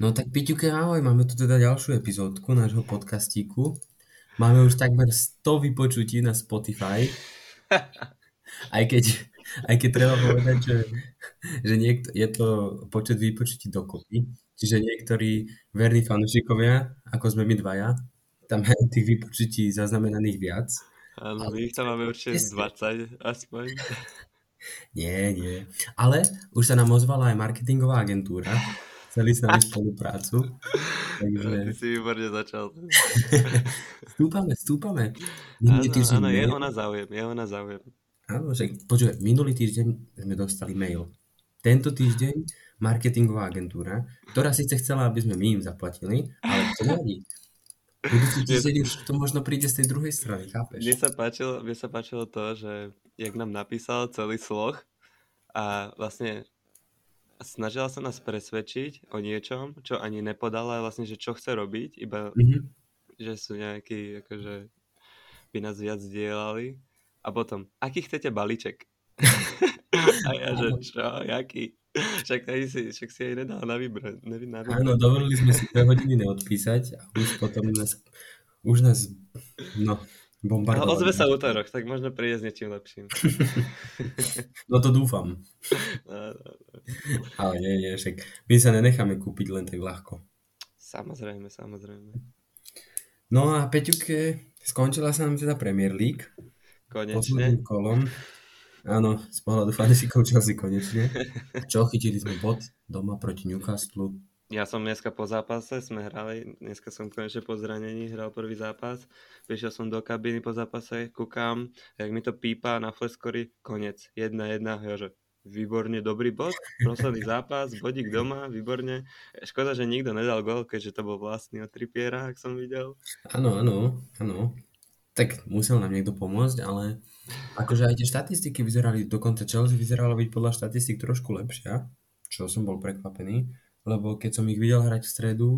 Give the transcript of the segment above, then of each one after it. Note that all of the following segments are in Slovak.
No tak Piťuke, ahoj, máme tu teda ďalšiu epizódku nášho podcastíku. Máme už takmer 100 vypočutí na Spotify. Aj keď, aj keď treba povedať, že, že niekto, je to počet vypočutí dokopy. Čiže niektorí verní fanúšikovia, ako sme my dvaja, tam majú tých vypočutí zaznamenaných viac. Áno, my tam máme určite 20 aspoň. Nie, nie. Ale už sa nám ozvala aj marketingová agentúra, chceli s nami spoluprácu. Takže... Ty si výborne začal. stúpame, stúpame. Áno, áno, je ona záujem, je ona záujem. Áno, že počuj, minulý týždeň sme dostali mail. Tento týždeň marketingová agentúra, ktorá síce chcela, aby sme my im zaplatili, ale to nevadí. Budúci týždeň už to možno príde z tej druhej strany, chápeš? Mne sa páčilo, mne sa páčilo to, že jak nám napísal celý sloh a vlastne snažila sa nás presvedčiť o niečom, čo ani nepodala, vlastne, že čo chce robiť, iba mm-hmm. že sú nejakí, akože by nás viac dielali. A potom, aký chcete balíček? a ja, že čo, jaký? Však, si, však si aj nedal na vybrať. Áno, dovolili sme si dve hodiny neodpísať a už potom nás, už nás, no, bombardovali. Ale ozve sa útorok, tak možno príde s niečím lepším. no to dúfam. No, no, no. Ale nie, nie, však my sa nenecháme kúpiť len tak ľahko. Samozrejme, samozrejme. No a Peťuke, skončila sa nám teda Premier League. Konečne. kolom. Áno, z pohľadu fanúšikov Chelsea konečne. Čo, chytili sme bod doma proti Newcastle ja som dneska po zápase, sme hrali, dneska som konečne po zranení hral prvý zápas, prišiel som do kabiny po zápase, kúkam, jak mi to pípa na fleskory, konec, jedna, jedna, ja že výborne, dobrý bod, posledný zápas, bodík doma, výborne. Škoda, že nikto nedal gol, keďže to bol vlastný od Tripiera, ak som videl. Áno, áno, áno. Tak musel nám niekto pomôcť, ale akože aj tie štatistiky vyzerali, dokonca Chelsea vyzeralo byť podľa štatistik trošku lepšia, čo som bol prekvapený lebo keď som ich videl hrať v stredu,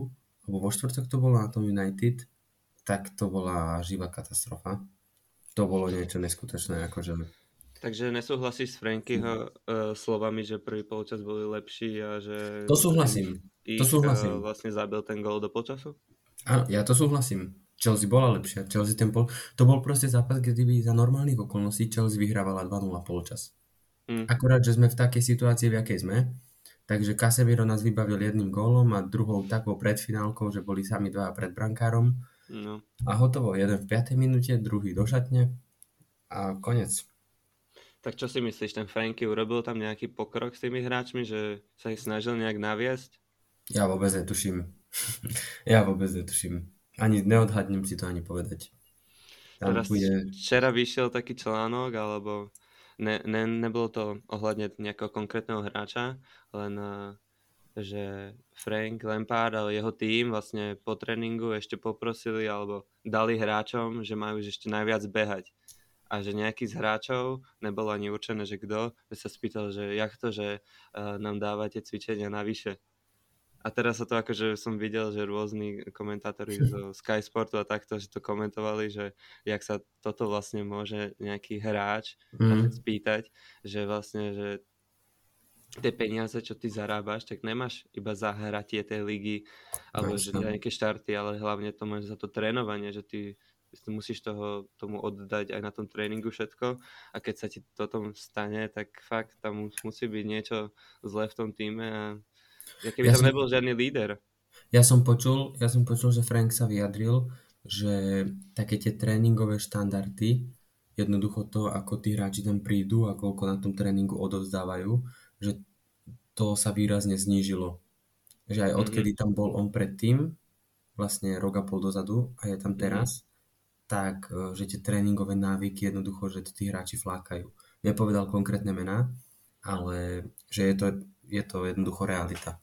alebo vo štvrtok to bolo na tom United, tak to bola živá katastrofa. To bolo niečo neskutočné, akože... Takže nesúhlasíš s Frankyho uh, slovami, že prvý polčas boli lepší a že... To súhlasím. to súhlasím. Uh, vlastne zabil ten gol do polčasu? Áno, ja to súhlasím. Chelsea bola lepšia. Chelsea ten pol... To bol proste zápas, kde by za normálnych okolností Chelsea vyhrávala 2-0 polčas. Mm. Akurát, že sme v takej situácii, v akej sme, Takže Casemiro nás vybavil jedným gólom a druhou takou predfinálkou, že boli sami dva pred brankárom. No. A hotovo, jeden v 5. minúte, druhý do šatne a konec. Tak čo si myslíš, ten Franky urobil tam nejaký pokrok s tými hráčmi, že sa ich snažil nejak naviesť? Ja vôbec netuším. ja vôbec netuším. Ani neodhadnem si to ani povedať. Tam Teraz bude... Včera vyšiel taký článok, alebo ne, ne, nebolo to ohľadne nejakého konkrétneho hráča, len eh, že Frank Lampard a jeho tým vlastne po tréningu ešte poprosili alebo dali hráčom, že majú ešte najviac behať. A že nejaký z hráčov, nebolo ani určené, že kto, sa spýtal, že jak to, že uh, nám dávate cvičenia navyše a teraz sa to akože som videl, že rôzni komentátori zo Sky Sportu a takto, že to komentovali, že jak sa toto vlastne môže nejaký hráč mm. spýtať, že vlastne, že tie peniaze, čo ty zarábaš, tak nemáš iba za hratie tej ligy, alebo že nejaké štarty, ale hlavne to máš za to trénovanie, že ty musíš toho, tomu oddať aj na tom tréningu všetko. A keď sa ti toto stane, tak fakt tam musí byť niečo zlé v tom týme a Ja keby ja tam som, nebol žiadny líder. Ja som počul, ja som počul, že Frank sa vyjadril, že také tie tréningové štandardy, jednoducho to, ako tí hráči tam prídu a koľko na tom tréningu odovzdávajú, že to sa výrazne znížilo. Že aj odkedy mm-hmm. tam bol on predtým, vlastne rok a pol dozadu a je tam mhm. teraz, mm-hmm. tak e, že tie tréningové návyky jednoducho, že tí hráči flákajú. Nepovedal konkrétne mená, ale že je to, je to jednoducho realita.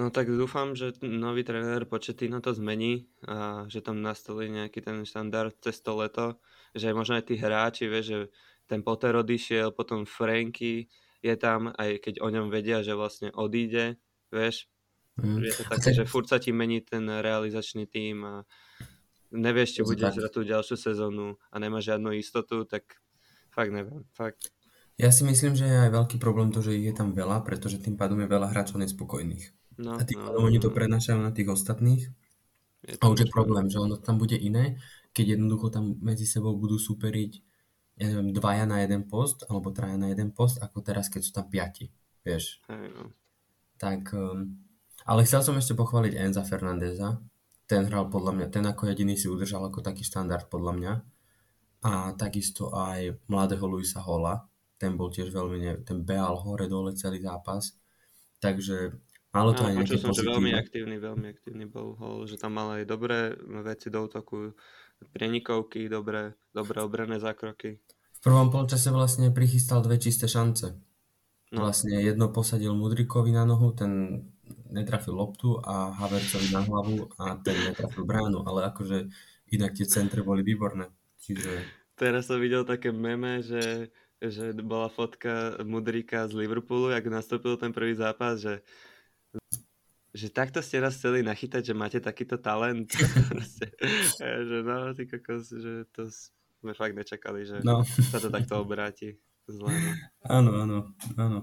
No tak dúfam, že nový tréner Početino to zmení a že tam nastolí nejaký ten štandard cez to leto, že možno aj tí hráči, vieš, že ten Potter odišiel, potom Franky je tam, aj keď o ňom vedia, že vlastne odíde, vieš, mm. je to také, že furt sa ti mení ten realizačný tím a nevieš, či budeš za tú ďalšiu sezónu a nemáš žiadnu istotu, tak fakt neviem, fakt. Ja si myslím, že je aj veľký problém to, že je tam veľa, pretože tým pádom je veľa hráčov nespokojných. No, a tým no, no, oni to no. prenašajú na tých ostatných. Je a už je problém, že ono tam bude iné, keď jednoducho tam medzi sebou budú superiť ja neviem, dvaja na jeden post, alebo traja na jeden post, ako teraz, keď sú tam piati, vieš. Hey, no. Tak, um, ale chcel som ešte pochváliť Enza Fernandeza. Ten hral podľa mňa, ten ako jediný si udržal ako taký štandard podľa mňa. A takisto aj mladého Luisa Hola. Ten bol tiež veľmi, ne, ten behal hore dole celý zápas. Takže Malo to no, aj nejaké som, že veľmi aktívny, veľmi aktívny bol hol, že tam mal aj dobré veci do útoku, prienikovky, dobré, dobré obrané zákroky. V prvom polčase vlastne prichystal dve čisté šance. No. Vlastne jedno posadil Mudrikovi na nohu, ten netrafil loptu a Havercovi na hlavu a ten netrafil bránu, ale akože inak tie centre boli výborné. Čiže... Teraz som videl také meme, že, že bola fotka Mudrika z Liverpoolu, jak nastúpil ten prvý zápas, že že takto ste raz chceli nachytať, že máte takýto talent. že no, ty kokos, že to sme fakt nečakali, že no. sa to takto obráti. Zle, no. Áno, áno, áno.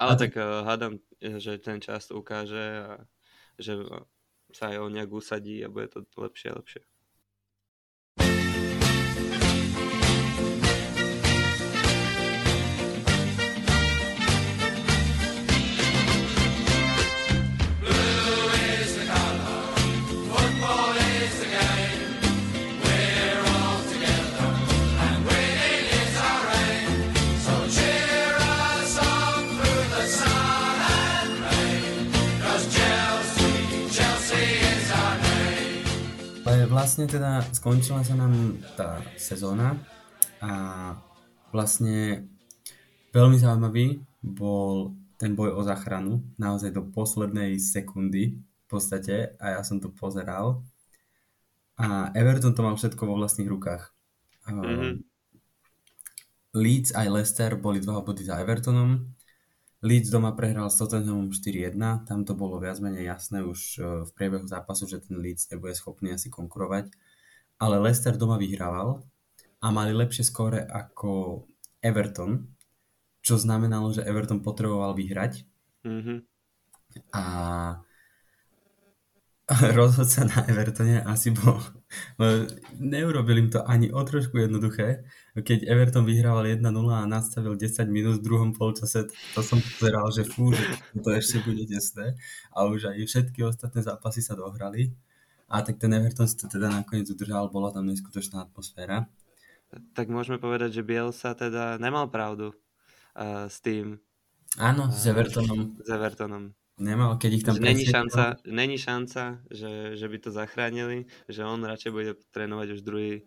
Ale a tak uh, hádam, že ten čas ukáže a že sa aj on nejak usadí a bude to lepšie a lepšie. Vlastne teda skončila sa nám tá sezóna a vlastne veľmi zaujímavý bol ten boj o záchranu, naozaj do poslednej sekundy v podstate a ja som to pozeral a Everton to mal všetko vo vlastných rukách. Mm-hmm. Leeds aj Leicester boli dva body za Evertonom Leeds doma prehral s Tottenhamom 4-1, tam to bolo viac menej jasné už e, v priebehu zápasu, že ten Leeds nebude schopný asi konkurovať, ale Leicester doma vyhrával a mali lepšie skóre ako Everton, čo znamenalo, že Everton potreboval vyhrať. Mm-hmm. A rozhodca na Evertone asi bol, neurobil im to ani o trošku jednoduché. Keď Everton vyhrával 1-0 a nastavil 10 minút v druhom polčase, to som pozeral, že fú, že to ešte bude tesné. A už aj všetky ostatné zápasy sa dohrali. A tak ten Everton si to teda nakoniec udržal, bola tam neskutočná atmosféra. Tak môžeme povedať, že Bielsa teda nemal pravdu uh, s tým. Áno, s Evertonom. S Evertonom. Nemal, keď ich tam není šanca, není šanca že, že by to zachránili, že on radšej bude trénovať už druhý,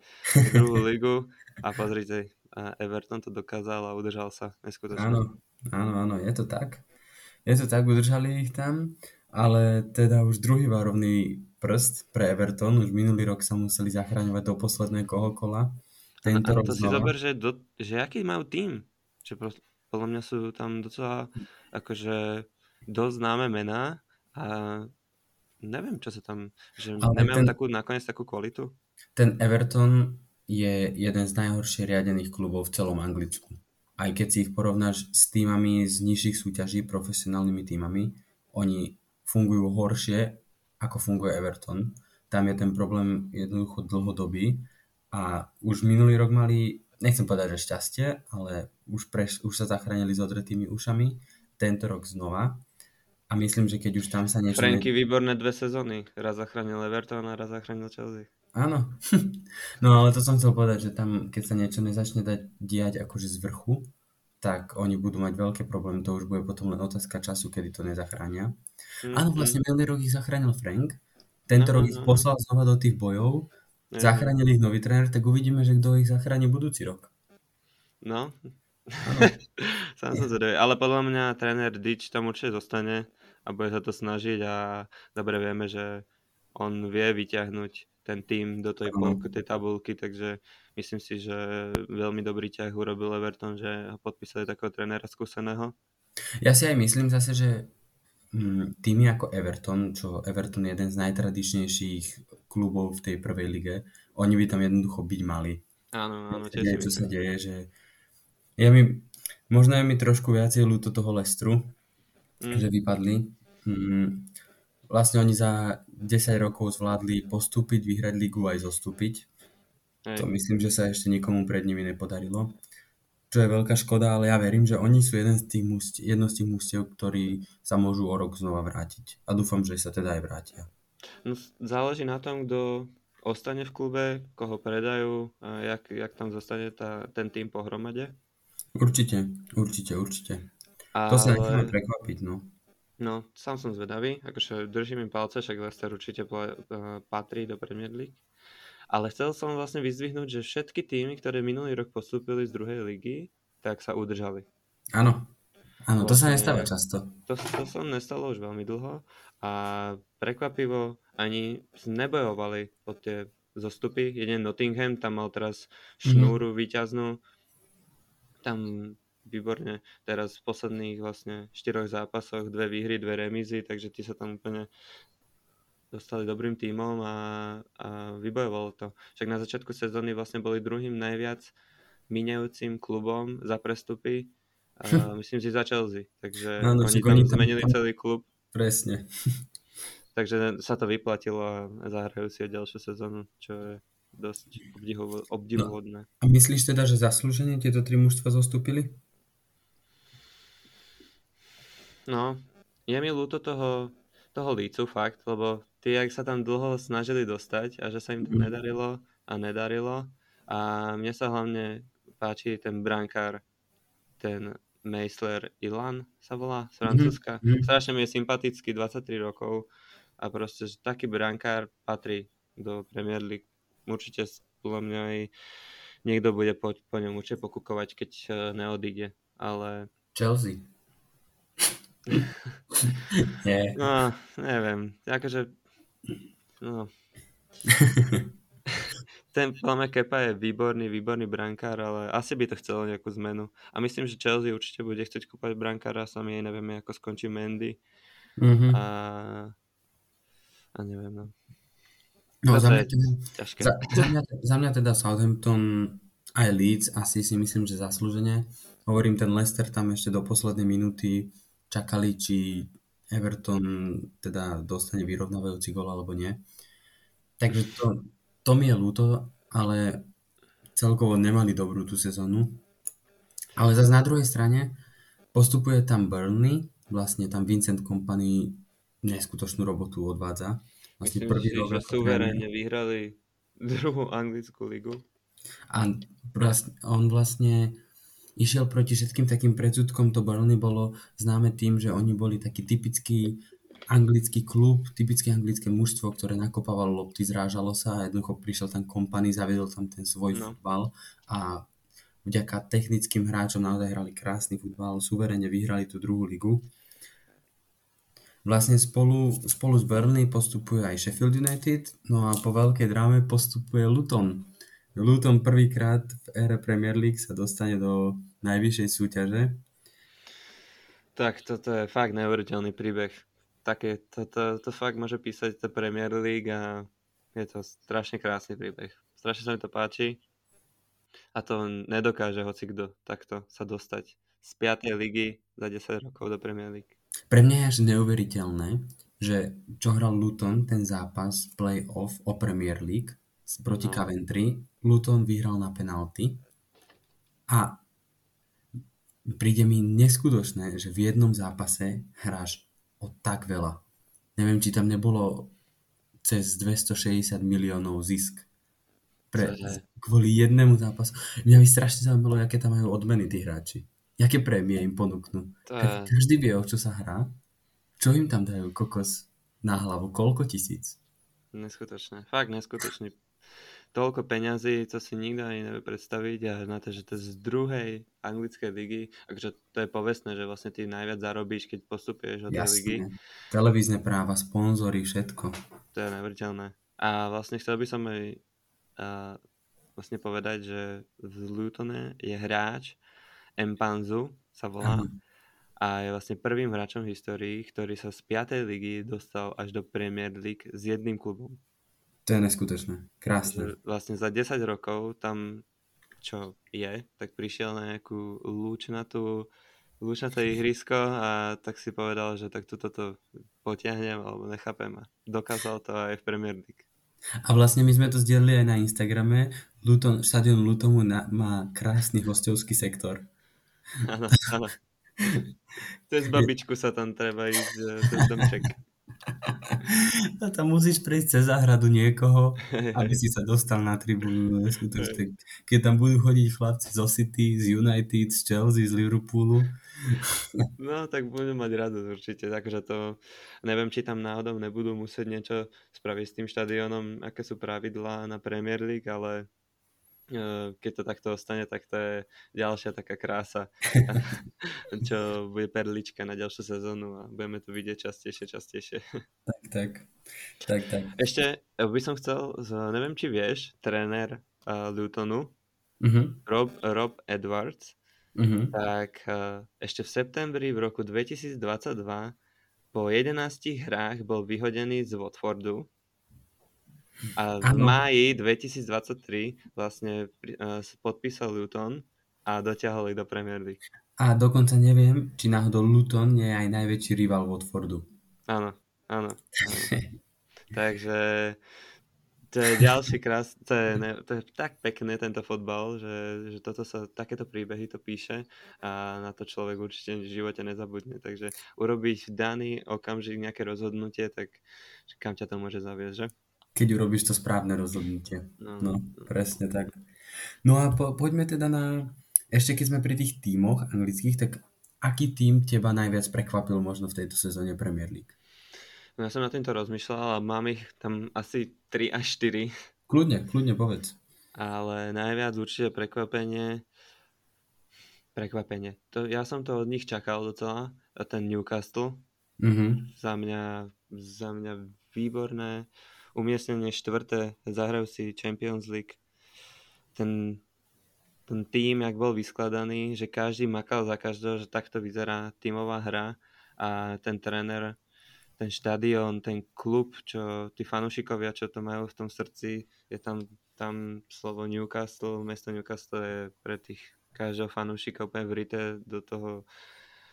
druhú ligu a pozrite, Everton to dokázal a udržal sa neskutočne. Áno, áno, áno, je to tak. Je to tak, udržali ich tam, ale teda už druhý varovný prst pre Everton, už minulý rok sa museli zachráňovať do posledného kola. Tento a, a to si zober, že, do, že aký majú tým? Že podľa mňa sú tam docela akože dosť známe mená a neviem, čo sa tam, že Ale nemajú ten, takú, nakoniec takú kvalitu. Ten Everton je jeden z najhoršie riadených klubov v celom Anglicku. Aj keď si ich porovnáš s týmami z nižších súťaží, profesionálnymi týmami, oni fungujú horšie, ako funguje Everton. Tam je ten problém jednoducho dlhodobý a už minulý rok mali, nechcem povedať, že šťastie, ale už, preš, už sa zachránili s odretými ušami, tento rok znova a myslím, že keď už tam sa niečo... Franky výborné dve sezóny. Raz zachránil Everton a raz zachránil Chelsea. Áno. no ale to som chcel povedať, že tam, keď sa niečo nezačne dať diať akože z vrchu, tak oni budú mať veľké problémy. To už bude potom len otázka času, kedy to nezachránia. Mm-hmm. Áno, vlastne minulý rok ich zachránil Frank. Tento no, rok ich no. poslal znova do tých bojov. Mm-hmm. Zachránil ich nový tréner, tak uvidíme, že kto ich zachráni budúci rok. No, Sám sa zvedavý. Ale podľa mňa tréner Dič tam určite zostane a bude sa to snažiť a dobre vieme, že on vie vyťahnuť ten tým do tej polky, tej tabulky, takže myslím si, že veľmi dobrý ťah urobil Everton, že ho podpísali takého trénera skúseného. Ja si aj myslím zase, že mm, týmy ako Everton, čo Everton je jeden z najtradičnejších klubov v tej prvej lige, oni by tam jednoducho byť mali. Áno, áno, tiež čo sa deje, že ja mi, možno je mi trošku viacej ľúto toho Lestru, mm. že vypadli. Mm, vlastne oni za 10 rokov zvládli postúpiť, vyhrať ligu aj zostúpiť. Hej. To myslím, že sa ešte nikomu pred nimi nepodarilo. Čo je veľká škoda, ale ja verím, že oni sú jeden z tých mústiev, jedno z tých mústiev, ktorí sa môžu o rok znova vrátiť. A dúfam, že sa teda aj vrátia. No, záleží na tom, kto ostane v klube, koho predajú, a jak, jak tam zostane tá, ten tým pohromade. Určite, určite, určite. Ale... To sa nechceme prekvapiť, no. No, sám som zvedavý, akože držím im palce, však Leicester určite patrí do Premier League. Ale chcel som vlastne vyzdvihnúť, že všetky týmy, ktoré minulý rok postúpili z druhej ligy, tak sa udržali. Áno, áno, to sa vlastne nestáva často. To, to sa nestalo už veľmi dlho a prekvapivo ani nebojovali o tie zostupy. Jeden Nottingham tam mal teraz mhm. šnúru mm-hmm. výťaznú. Tam výborne teraz v posledných vlastne štyroch zápasoch dve výhry, dve remízy, takže tí sa tam úplne dostali dobrým tímom a, a vybojovalo to. Však na začiatku sezóny vlastne boli druhým najviac minajúcim klubom za prestupy, a myslím si za Chelsea. Takže no, no, oni tam zmenili tam... celý klub. Presne. Takže sa to vyplatilo a zahrajú si aj ďalšiu sezónu, čo je dosť obdivuhodné. No. A myslíš teda, že zaslúžene tieto tri mužstva zostúpili? No, je mi ľúto toho, toho lícu fakt, lebo tí, ak sa tam dlho snažili dostať a že sa im to mhm. nedarilo a nedarilo. A mne sa hlavne páči ten brankár, ten Meisler Ilan sa volá z mhm. Francúzska. Mm-hmm. Strašne mi je sympatický, 23 rokov a proste, že taký brankár patrí do Premier League. Určite podľa mňa aj niekto bude po, po ňom určite pokúkovať, keď uh, neodíde, ale... Chelsea. Nie. No, neviem. Akože No. Ten podľa Kepa je výborný, výborný brankár, ale asi by to chcelo nejakú zmenu. A myslím, že Chelsea určite bude chcieť kúpať brankára, sami aj nevieme, ako skončí Mendy. Mm-hmm. A... a neviem, no. No, za mňa, teda, za, za, mňa, za mňa teda Southampton aj Leeds asi si myslím, že zaslúžene. Hovorím, ten Leicester tam ešte do poslednej minúty čakali, či Everton teda dostane vyrovnávajúci gol alebo nie. Takže to, to mi je ľúto, ale celkovo nemali dobrú tú sezónu. Ale zase na druhej strane postupuje tam Burnley, vlastne tam Vincent Company neskutočnú robotu odvádza. Vlastne Myslím prvý si, rok, že suverénne vyhrali druhú anglickú ligu. A on vlastne išiel proti všetkým takým predsudkom. To Burnley bolo známe tým, že oni boli taký typický anglický klub, typické anglické mužstvo, ktoré nakopávalo lopty, zrážalo sa a jednoducho prišiel tam kompany, zaviedol tam ten svoj no. futbal a vďaka technickým hráčom naozaj hrali krásny futbal, suverene vyhrali tú druhú ligu. Vlastne spolu, spolu s Burnley postupuje aj Sheffield United, no a po veľkej dráme postupuje Luton. Luton prvýkrát v ére Premier League sa dostane do najvyššej súťaže. Tak toto je fakt neuveriteľný príbeh. Také, to, to, to fakt môže písať to Premier League a je to strašne krásny príbeh. Strašne sa mi to páči a to nedokáže hoci kto takto sa dostať z 5. ligy za 10 rokov do Premier League. Pre mňa je až neuveriteľné, že čo hral Luton, ten zápas play-off o Premier League proti no. Coventry, Luton vyhral na penalty a príde mi neskutočné, že v jednom zápase hráš o tak veľa. Neviem, či tam nebolo cez 260 miliónov zisk. Pre, kvôli jednému zápasu. Mňa by strašne zaujímalo, aké tam majú odmeny tí hráči. Jaké prémie im ponúknú. Je... Každý vie, o čo sa hrá. Čo im tam dajú kokos na hlavu? Koľko tisíc? Neskutočné. Fakt neskutočný toľko peňazí, to si nikto ani nevie predstaviť a na to, že to je z druhej anglickej ligy, akože to je povestné, že vlastne ty najviac zarobíš, keď postupuješ od tej ligy. televízne práva, sponzory, všetko. To je neuveriteľné. A vlastne chcel by som aj uh, vlastne povedať, že v Lutone je hráč Mpanzu, sa volá, Aha. a je vlastne prvým hráčom v histórii, ktorý sa z 5. ligy dostal až do Premier League s jedným klubom. To je neskutočné. Krásne. Vlastne za 10 rokov tam, čo je, tak prišiel na nejakú lúčnatú lúčaté ihrisko a tak si povedal, že tak toto to potiahnem alebo nechápem a dokázal to aj v Premier League. A vlastne my sme to zdieľali aj na Instagrame. Luton, štadion Lutomu na, má krásny hostovský sektor. Áno, áno. Cez babičku sa tam treba ísť, e, cez domček. A tam musíš prejsť cez záhradu niekoho, aby si sa dostal na tribúnu. Keď tam budú chodiť chlapci zo City, z United, z Chelsea, z Liverpoolu. No, tak budem mať radosť určite. Takže to, neviem, či tam náhodou nebudú musieť niečo spraviť s tým štadiónom, aké sú pravidlá na Premier League, ale keď to takto ostane, tak to je ďalšia taká krása, čo bude perlička na ďalšiu sezónu a budeme to vidieť častejšie, častejšie. Tak, tak. tak, tak. Ešte by som chcel, neviem, či vieš, tréner uh, Lutonu, uh-huh. Rob, Rob Edwards, uh-huh. tak uh, ešte v septembri v roku 2022 po 11 hrách bol vyhodený z Watfordu a v ano. máji 2023 vlastne uh, podpísal Luton a dotiahol ich do Premier League. A dokonca neviem, či náhodou Luton nie je aj najväčší rival Watfordu. Áno, áno. áno. Takže to je ďalší krás, to je, ne, to je tak pekné tento fotbal, že, že toto sa, takéto príbehy to píše a na to človek určite v živote nezabudne. Takže urobiť v daný okamžik nejaké rozhodnutie, tak kam ťa to môže zaviesť, že? Keď urobíš to správne rozhodnutie. No, no presne tak. No a po, poďme teda na, ešte keď sme pri tých tímoch anglických, tak aký tím teba najviac prekvapil možno v tejto sezóne Premier League? No ja som na týmto rozmýšľal a mám ich tam asi 3 až 4. Kľudne, kľudne povedz. Ale najviac určite prekvapenie prekvapenie. To, ja som to od nich čakal docela, ten Newcastle. Mm-hmm. Za, mňa, za mňa výborné. Umiestnenie štvrté, zahrajú si Champions League. Ten, ten tým, jak bol vyskladaný, že každý makal za každého, že takto vyzerá tímová hra a ten tréner ten štadión, ten klub, čo tí fanúšikovia, čo to majú v tom srdci, je tam, tam slovo Newcastle, mesto Newcastle je pre tých každého fanúšika úplne vrité do toho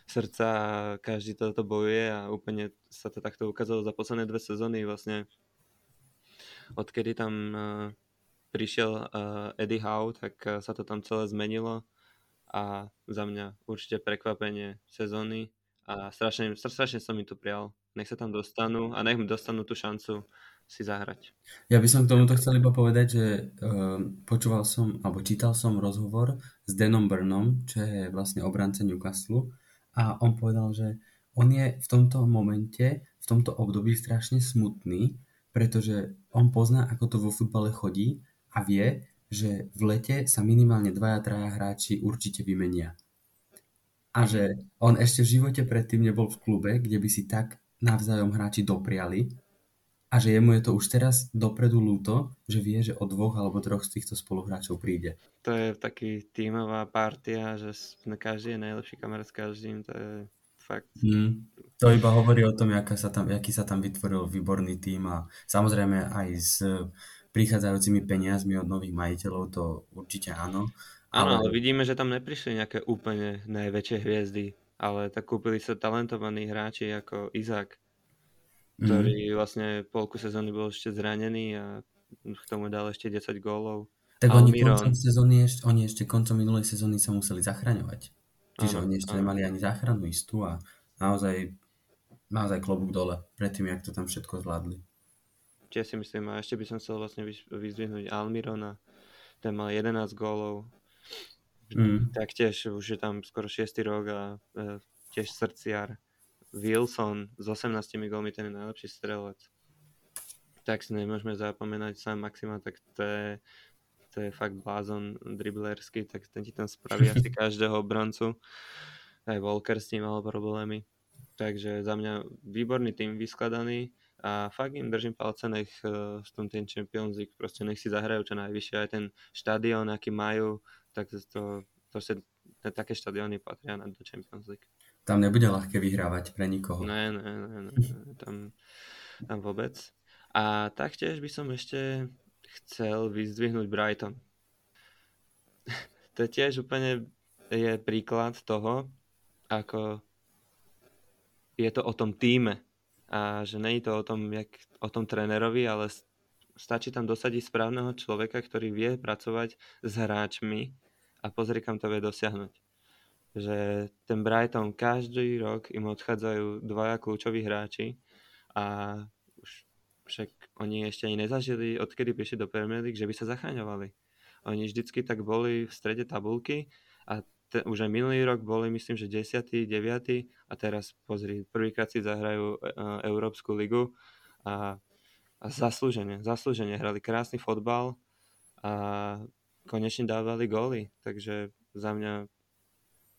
srdca a každý toto bojuje a úplne sa to takto ukázalo za posledné dve sezóny vlastne odkedy tam uh, prišiel uh, Eddie Howe, tak uh, sa to tam celé zmenilo a za mňa určite prekvapenie sezóny a strašne, strašne som mi to prijal nech sa tam dostanú a nech mi dostanú tú šancu si zahrať. Ja by som k tomuto chcel iba povedať, že uh, počúval som, alebo čítal som rozhovor s Denom Burnom, čo je vlastne obranca Newcastle a on povedal, že on je v tomto momente, v tomto období strašne smutný, pretože on pozná, ako to vo futbale chodí a vie, že v lete sa minimálne dvaja, traja hráči určite vymenia. A že on ešte v živote predtým nebol v klube, kde by si tak navzájom hráči dopriali a že jemu je to už teraz dopredu ľúto, že vie, že o dvoch alebo troch z týchto spoluhráčov príde. To je taký tímová partia, že každý je najlepší kamarát s každým, to je fakt. Mm, to iba hovorí o tom, aká sa tam, aký sa tam vytvoril výborný tým a samozrejme aj s prichádzajúcimi peniazmi od nových majiteľov, to určite áno. Áno, ale... ale vidíme, že tam neprišli nejaké úplne najväčšie hviezdy ale tak kúpili sa talentovaní hráči ako Izak, ktorý mm. vlastne polku sezóny bol ešte zranený a k tomu dal ešte 10 gólov. Tak oni koncom sezóny, ešte, oni ešte koncom minulej sezóny sa museli zachraňovať. Čiže ano, oni ešte ano. nemali ani záchranu istú a naozaj, naozaj klobúk dole pred tým, jak to tam všetko zvládli. Čiže si myslím, a ešte by som chcel vlastne vyzdvihnúť Almirona, ten mal 11 gólov, Mm. tiež už je tam skoro 6. rok a e, tiež srdciar. Wilson s 18 gólmi, ten je najlepší strelec. Tak si nemôžeme zapomenať sám Maxima, tak to je, to je fakt blázon driblerský, tak ten ti tam spraví asi každého obrancu. Aj Walker s tým mal problémy. Takže za mňa výborný tým vyskladaný a fakt im držím palce, nech uh, v tom ten Champions League proste nech si zahrajú čo najvyššie, aj ten štadión, aký majú, tak to, proste také štadióny patria na do Champions League. Tam nebude ľahké vyhrávať pre nikoho. Ne, ne, ne, ne, ne tam, tam vôbec. A taktiež by som ešte chcel vyzdvihnúť Brighton. to tiež úplne je príklad toho, ako je to o tom týme a že není to o tom, jak, o tom trénerovi, ale stačí tam dosadiť správneho človeka, ktorý vie pracovať s hráčmi a pozri, kam to vie dosiahnuť. Že ten Brighton každý rok im odchádzajú dvaja kľúčoví hráči a už však oni ešte ani nezažili, odkedy prišli do Premier League, že by sa zachraňovali. Oni vždycky tak boli v strede tabulky a te, už aj minulý rok boli myslím, že 10. 9. a teraz pozri, prvýkrát si zahrajú uh, Európsku ligu a a zaslúžene, zaslúžene hrali krásny fotbal a konečne dávali góly, takže za mňa,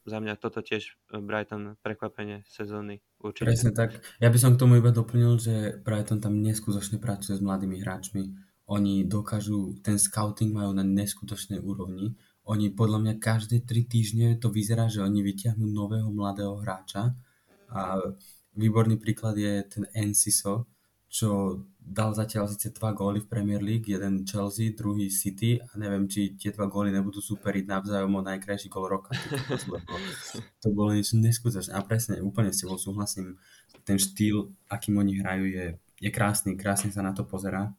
za mňa toto tiež Brighton prekvapenie sezóny určite. Presne tak. Ja by som k tomu iba doplnil, že Brighton tam neskutočne pracuje s mladými hráčmi. Oni dokážu, ten scouting majú na neskutočnej úrovni. Oni podľa mňa každé tri týždne to vyzerá, že oni vyťahnú nového mladého hráča. A výborný príklad je ten Enciso, čo dal zatiaľ síce dva góly v Premier League, jeden Chelsea, druhý City a neviem, či tie dva góly nebudú superiť navzájom o najkrajší gól roka. to bolo niečo neskutočné. A presne, úplne s tebou súhlasím. Ten štýl, akým oni hrajú, je, je krásny, krásne sa na to pozerá.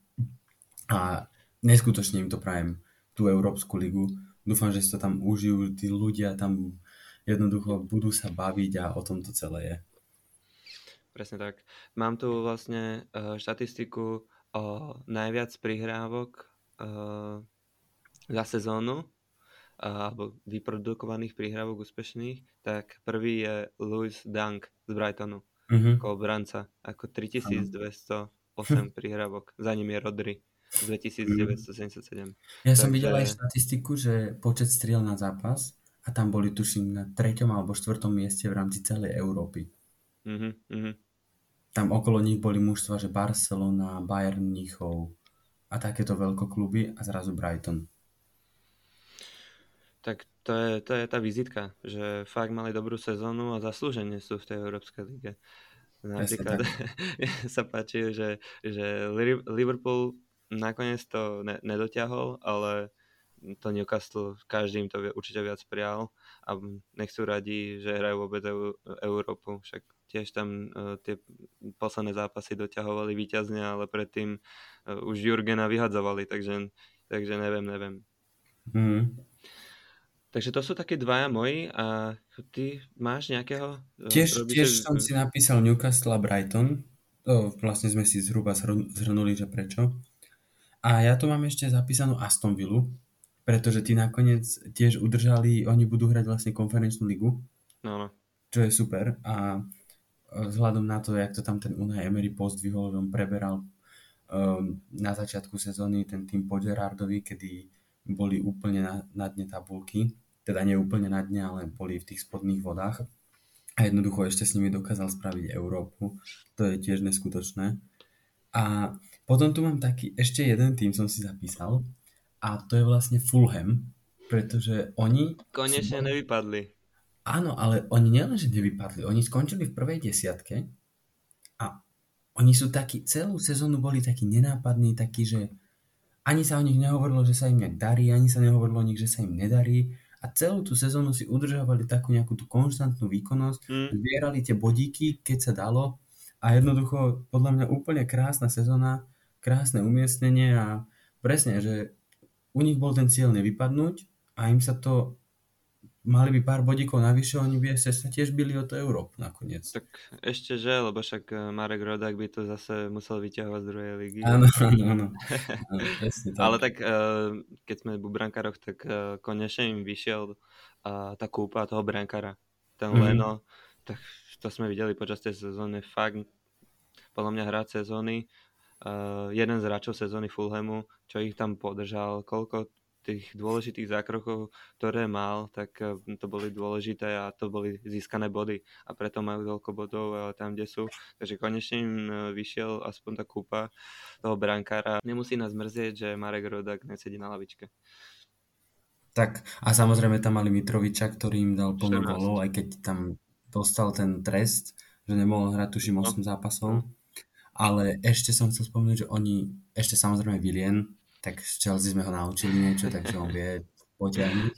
A neskutočne im to prajem, tú Európsku ligu. Dúfam, že si to tam užijú, tí ľudia tam jednoducho budú sa baviť a o tom to celé je. Presne tak. Mám tu vlastne uh, štatistiku o najviac prihrávok uh, za sezónu uh, alebo vyprodukovaných prihrávok úspešných, tak prvý je Louis Dunk z Brightonu, uh-huh. ako obranca, ako 3208 uh-huh. prihrávok. Za ním je Rodri 2977. Ja som videl aj štatistiku, že počet striel na zápas a tam boli tuším na treťom alebo štvrtom mieste v rámci celej Európy. Uh-huh, uh-huh tam okolo nich boli mužstva, že Barcelona, Bayern Mníchov a takéto veľkokluby a zrazu Brighton. Tak to je, to je tá vizitka, že fakt mali dobrú sezónu a zaslúženie sú v tej Európskej lige. Napríklad sa páči, že, že Liverpool nakoniec to ne, nedotiahol, ale to Newcastle, každý im to určite viac prial a nechcú radi, že hrajú vôbec Európu, však tiež tam uh, tie posledné zápasy doťahovali víťazne, ale predtým uh, už Jurgena vyhadzovali, takže, takže neviem, neviem. Mm. Takže to sú také dvaja moji a ty máš nejakého? Uh, tiež, tiež som si napísal Newcastle a Brighton. To vlastne sme si zhruba zhrnuli, že prečo. A ja tu mám ešte zapísanú Aston Villa, pretože ty nakoniec tiež udržali, oni budú hrať vlastne konferenčnú ligu. No, no. Čo je super. A vzhľadom na to, jak to tam ten Unai Emery pozdvihol, on preberal um, na začiatku sezóny ten tým po Gerardovi, kedy boli úplne na, na dne tabulky, teda nie úplne na dne, ale boli v tých spodných vodách a jednoducho ešte s nimi dokázal spraviť Európu. To je tiež neskutočné. A potom tu mám taký, ešte jeden tým som si zapísal a to je vlastne Fulham, pretože oni... Konečne boli... nevypadli. Áno, ale oni nielenže nevypadli, oni skončili v prvej desiatke a oni sú takí, celú sezónu boli takí nenápadní, takí, že ani sa o nich nehovorilo, že sa im nejak darí, ani sa nehovorilo o nich, že sa im nedarí a celú tú sezónu si udržovali takú nejakú tú konštantnú výkonnosť, mm. zbierali tie bodíky, keď sa dalo a jednoducho podľa mňa úplne krásna sezóna, krásne umiestnenie a presne, že u nich bol ten cieľ nevypadnúť a im sa to mali by pár bodíkov navyše, oni by sa tiež byli o to Európu nakoniec. Tak ešte že, lebo však eh, Marek Rodak by to zase musel vyťahovať z druhej ligy. Áno, áno, áno. Ale tak eh, keď sme v brankároch, tak eh, konečne im vyšiel tá kúpa toho brankára. Ten mm-hmm. Leno, tak to sme videli počas tej sezóny, fakt podľa mňa hrať sezóny, uh, jeden z hráčov sezóny Fulhamu, čo ich tam podržal, koľko tých dôležitých zákrokov, ktoré mal, tak eh, to boli dôležité a to boli získané body a preto majú toľko bodov eh, tam, kde sú. Takže konečne im eh, vyšiel aspoň tá kúpa toho brankára. Nemusí nás mrzieť, že Marek Rodak nesedí na lavičke. Tak a samozrejme tam mali Mitroviča, ktorý im dal plno golov, aj keď tam dostal ten trest, že nemohol hrať tuším 8 no. zápasov. Ale ešte som chcel spomenúť, že oni, ešte samozrejme Vilien, tak z Chelsea sme ho naučili niečo, takže on vie potiahnuť.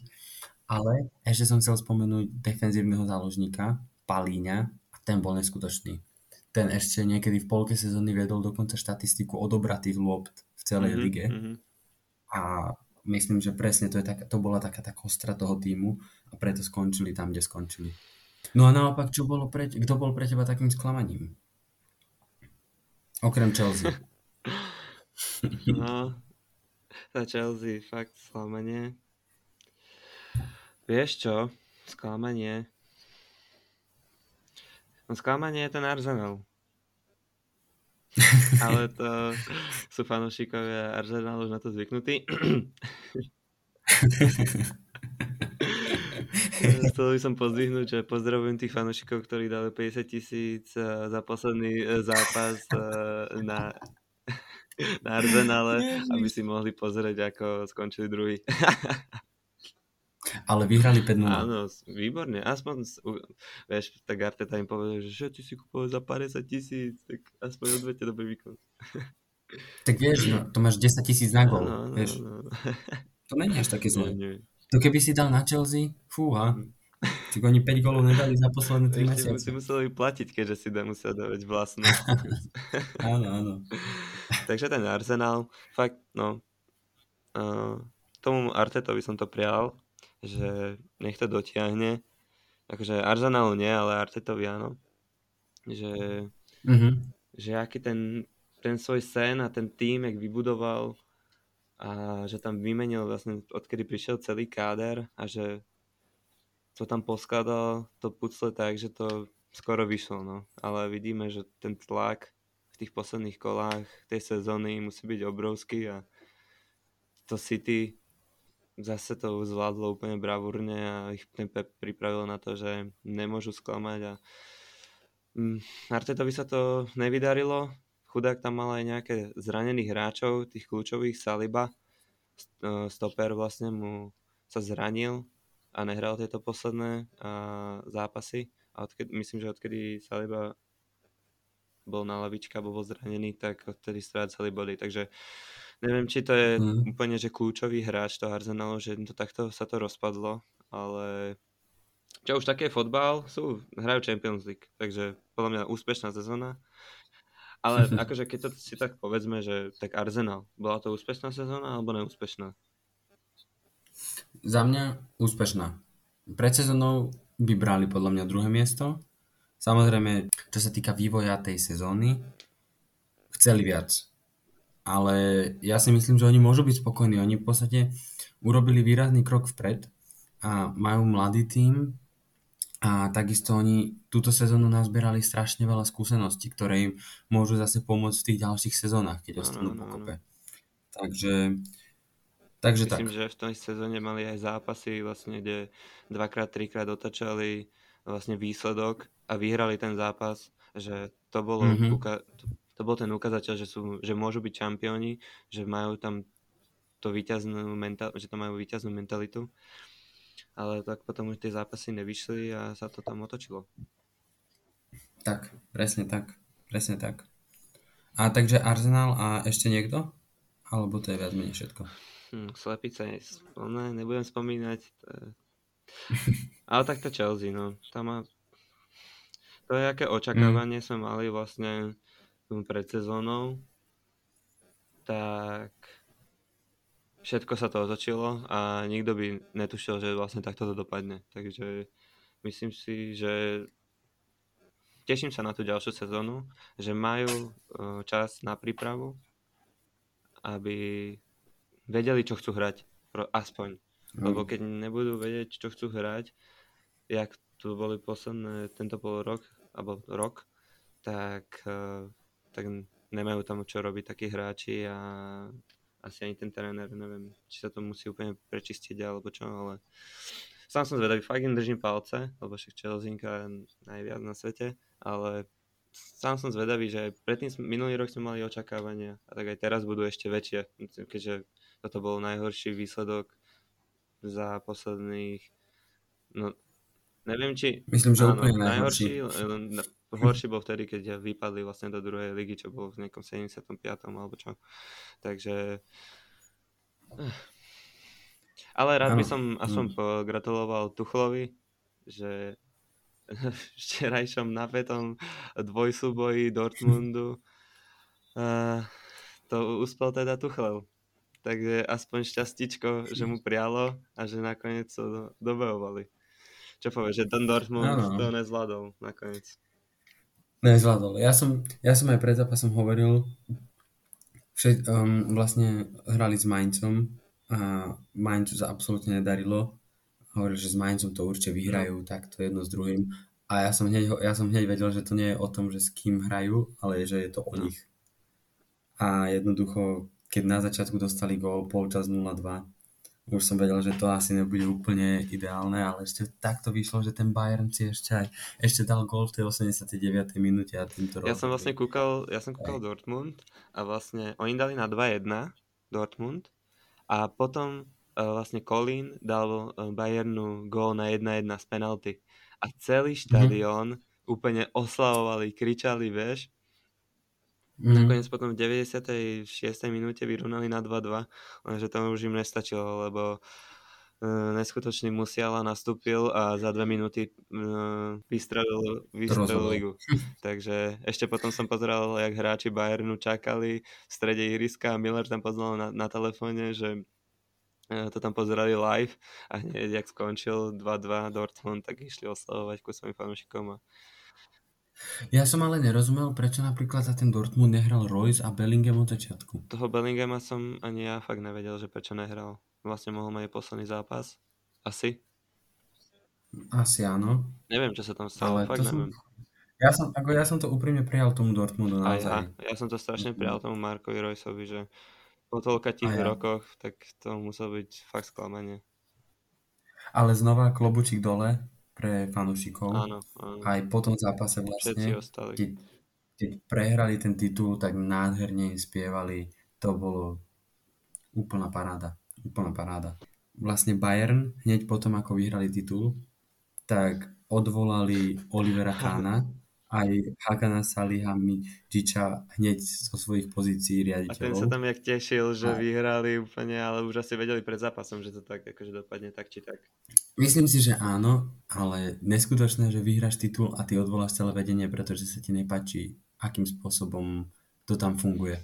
Ale ešte som chcel spomenúť defenzívneho záložníka, Palíňa, a ten bol neskutočný. Ten ešte niekedy v polke sezóny viedol dokonca štatistiku odobratých lopt v celej mm-hmm, lige. Mm-hmm. A myslím, že presne to, je tak, to bola taká tá kostra toho týmu a preto skončili tam, kde skončili. No a naopak, čo bolo pre, kto bol pre teba takým sklamaním? Okrem Chelsea. no, za Chelsea fakt sklamanie. Vieš čo? Sklamanie. No sklamanie je ten Arsenal. Ale to sú fanúšikovia Arsenal už na to zvyknutí. Chcel by som pozdvihnúť, že pozdravujem tých fanúšikov, ktorí dali 50 tisíc eh, za posledný eh, zápas eh, na, na Arsenale, aby si mohli pozrieť, ako skončili druhý. Ale vyhrali 5 Áno, výborne. Aspoň, vieš, tak Arteta im povedal, že, že ty si kúpil za 50 tisíc, tak aspoň odvete dobrý výkon. Tak vieš, no, to máš 10 tisíc na gol, no, no, vieš. No, no. To není až také zlé. To keby si dal na Chelsea, fúha. Tak oni 5 golov nedali za posledné 3 mesiace. Si museli platiť, keďže si da musel dávať vlastnú. áno, áno. Takže ten Arsenal, fakt, no, uh, tomu Artetovi som to prial, že nech to dotiahne. Akože Arsenalu nie, ale Artetovi áno. Že, mm-hmm. že aký ten, ten svoj sen a ten tým, jak vybudoval a že tam vymenil vlastne odkedy prišiel celý káder a že to tam poskladal to pucle tak, že to skoro vyšlo, no. Ale vidíme, že ten tlak tých posledných kolách tej sezóny musí byť obrovský a to City zase to zvládlo úplne bravúrne a ich Pep pripravil na to, že nemôžu sklamať a mm, Artetovi sa to nevydarilo. Chudák tam mal aj nejaké zranených hráčov, tých kľúčových, Saliba, e, stoper vlastne mu sa zranil a nehral tieto posledné zápasy. A odkedy, myslím, že odkedy Saliba bol na lavičke alebo bol zranený, tak odtedy strácali body. Takže Neviem, či to je mm. úplne, že kľúčový hráč toho Arsenalu, že to takto sa to rozpadlo, ale čo už také fotbal, sú, hrajú Champions League, takže podľa mňa úspešná sezóna. Ale akože keď to si tak povedzme, že tak Arsenal, bola to úspešná sezóna alebo neúspešná? Za mňa úspešná. Pred sezónou by brali podľa mňa druhé miesto. Samozrejme, čo sa týka vývoja tej sezóny, chceli viac ale ja si myslím, že oni môžu byť spokojní. Oni v podstate urobili výrazný krok vpred a majú mladý tím a takisto oni túto sezónu nazbierali strašne veľa skúseností, ktoré im môžu zase pomôcť v tých ďalších sezónach, keď ostanú no, no, pokope. Takže, takže Myslím, tak. že v tej sezóne mali aj zápasy, vlastne, kde dvakrát, trikrát otačali vlastne výsledok a vyhrali ten zápas, že to bolo, mm-hmm. uka- to bol ten ukazateľ, že, sú, že môžu byť čampióni, že majú tam to víťaznú mental, že tam majú víťaznú mentalitu. Ale tak potom už tie zápasy nevyšli a sa to tam otočilo. Tak, presne tak. Presne tak. A takže Arsenal a ešte niekto? Alebo to je viac menej všetko? Hm, slepice, ne, nebudem spomínať. To. Ale tak to Chelsea, no. Tam má... To je aké očakávanie mm. sme mali vlastne pred sezónou, tak všetko sa to otočilo a nikto by netušil, že vlastne takto to dopadne. Takže myslím si, že teším sa na tú ďalšiu sezónu, že majú e, čas na prípravu, aby vedeli, čo chcú hrať. Aspoň. Mm. Lebo keď nebudú vedieť, čo chcú hrať, jak tu boli posledné tento pol rok, alebo rok, tak uh, tak nemajú tam čo robiť takí hráči a asi ani ten tréner, neviem, či sa to musí úplne prečistiť alebo čo, ale sám som zvedavý, fakt im držím palce, lebo však Chelsea najviac na svete, ale sám som zvedavý, že predtým minulý rok sme mali očakávania a tak aj teraz budú ešte väčšie, keďže toto bol najhorší výsledok za posledných no neviem či myslím, že áno, úplne najhorší, najhorší Horší bol vtedy, keď vypadli vlastne do druhej ligy, čo bolo v nejakom 75. alebo čo. Takže... Ale rád by som aspoň mm. pogratuloval Tuchlovi, že včerajšom napätom dvojsúboji Dortmundu uh, to uspel teda Tuchlel. Takže aspoň šťastičko, že mu prialo a že nakoniec to dobojovali. Čo povieš, že ten Dortmund ano. to nezvládol nakoniec. Nezvládol. Ja som, ja som aj pred zápasom hovoril, že um, vlastne hrali s Mainzom a Mainzu sa absolútne nedarilo. Hovorili, že s Mainzom to určite vyhrajú, no. tak to jedno s druhým. A ja som, hneď, ja som hneď vedel, že to nie je o tom, že s kým hrajú, ale že je to o no. nich. A jednoducho, keď na začiatku dostali gól polčas 0-2, už som vedel, že to asi nebude úplne ideálne, ale ešte takto vyšlo, že ten Bayern si ešte aj ešte dal gól v tej 89. minúte a týmto Ja som vlastne kúkal, ja som kúkal aj. Dortmund a vlastne oni dali na 2-1 Dortmund a potom uh, vlastne Colin dal uh, Bayernu gól na 1-1 z penalty a celý mhm. štadión mm-hmm. úplne oslavovali, kričali, vieš, Mm. Nakoniec potom v 96. minúte vyrovnali na 2-2, lenže to už im nestačilo, lebo uh, neskutočný Musiala nastúpil a za dve minúty uh, vystrelil, vystrelil ligu. Takže ešte potom som pozeral, jak hráči Bayernu čakali v strede ihriska a Miller tam poznal na, na telefóne, že uh, to tam pozerali live a hneď, jak skončil 2-2 Dortmund, tak išli oslavovať ku svojim fanúšikom a ja som ale nerozumel, prečo napríklad za ten Dortmund nehral Royce a Bellingham od začiatku. Toho Bellinghama som ani ja fakt nevedel, že prečo nehral. Vlastne mohol mať posledný zápas. Asi? Asi áno. Neviem, čo sa tam stalo, ale fakt neviem. Som... Ja som, ako ja som to úprimne prijal tomu Dortmundu naozaj. ja, ja som to strašne prijal tomu Markovi Royceovi, že po toľka tých rokoch, tak to muselo byť fakt sklamanie. Ale znova klobučík dole, pre fanúšikov. Áno, áno. Aj po tom zápase vlastne, keď, keď prehrali ten titul, tak nádherne spievali. To bolo úplná paráda. Úplná paráda. Vlastne Bayern, hneď potom, ako vyhrali titul, tak odvolali Olivera Kána aj Hakana Salihamidziča hneď zo svojich pozícií riaditeľov. A ten sa tam jak tešil, že a... vyhrali úplne, ale už asi vedeli pred zápasom, že to tak akože dopadne tak či tak. Myslím si, že áno, ale neskutočné, že vyhráš titul a ty odvoláš celé vedenie, pretože sa ti nepačí, akým spôsobom to tam funguje.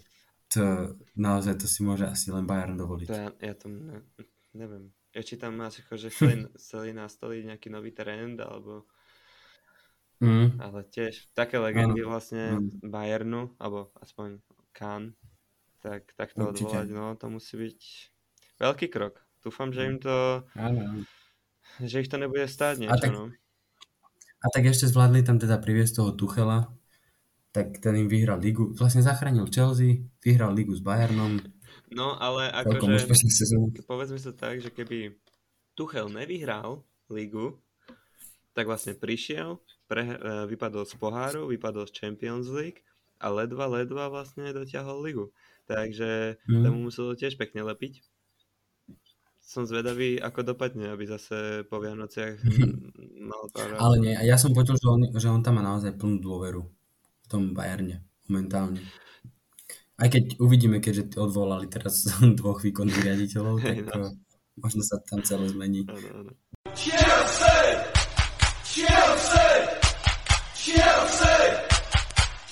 To, naozaj to si môže asi len Bayern dovoliť. To ja, ja to ne, neviem. Ja či tam máš že chceli, chceli nastoliť nejaký nový trend, alebo Mm. Ale tiež také legendy ano. vlastne mm. Bayernu, alebo aspoň Kahn, tak, tak to Určite. odvolať, no to musí byť veľký krok. Dúfam, že im to, ano. že ich to nebude stáť niečo, a tak, no. A tak ešte zvládli tam teda priviesť toho Tuchela, tak ten im vyhral ligu, vlastne zachránil Chelsea, vyhral ligu s Bayernom. No ale akože, povedzme sa tak, že keby Tuchel nevyhral ligu, tak vlastne prišiel, pre, e, vypadol z poháru, vypadol z Champions League a ledva, ledva vlastne dotiahol ligu. Takže mm. tomu muselo tiež pekne lepiť. Som zvedavý, ako dopadne, aby zase po Vianociach mal pár... Ale nie, ja som počul, že on, že on tam má naozaj plnú dôveru v tom Bayerne momentálne. Aj keď uvidíme, keďže odvolali teraz dvoch výkonných riaditeľov, tak no. možno sa tam celé zmení. Ano, ano.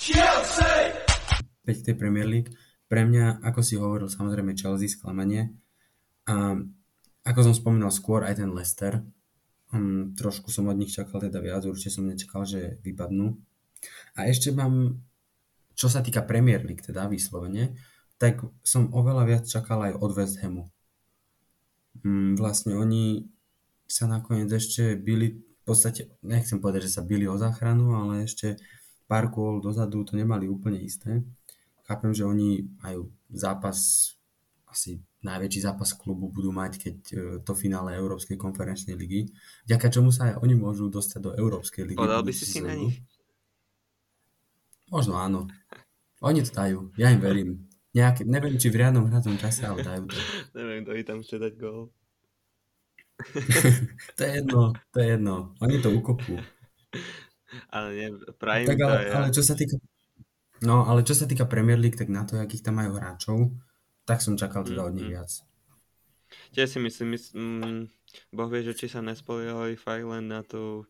Chelsea! tej Premier League. Pre mňa, ako si hovoril, samozrejme Chelsea sklamanie. A ako som spomínal skôr, aj ten Leicester. Um, trošku som od nich čakal teda viac, určite som nečakal, že vypadnú. A ešte mám, čo sa týka Premier League, teda vyslovene, tak som oveľa viac čakal aj od West Hamu. Um, vlastne oni sa nakoniec ešte byli v podstate, nechcem povedať, že sa bili o záchranu, ale ešte pár kôl dozadu to nemali úplne isté. Chápem, že oni majú zápas, asi najväčší zápas klubu budú mať, keď e, to finále Európskej konferenčnej ligy, vďaka čomu sa aj oni môžu dostať do Európskej ligy. Podal by si si na nich? Možno áno. Oni to dajú, ja im verím. Nejaké, neviem, či v riadnom hradnom čase, ale dajú to. neviem, kto tam chce dať gól. to je jedno, to je jedno. Oni to ukopú. Ale nie, prajem tak, ale, ale čo sa týka No, ale čo sa týka Premier League, tak na to, akých tam majú hráčov, tak som čakal teda od nich mm-hmm. viac. Tiež si myslím, myslím mm, Boh vie, že či sa nespoliehali fakt len na tú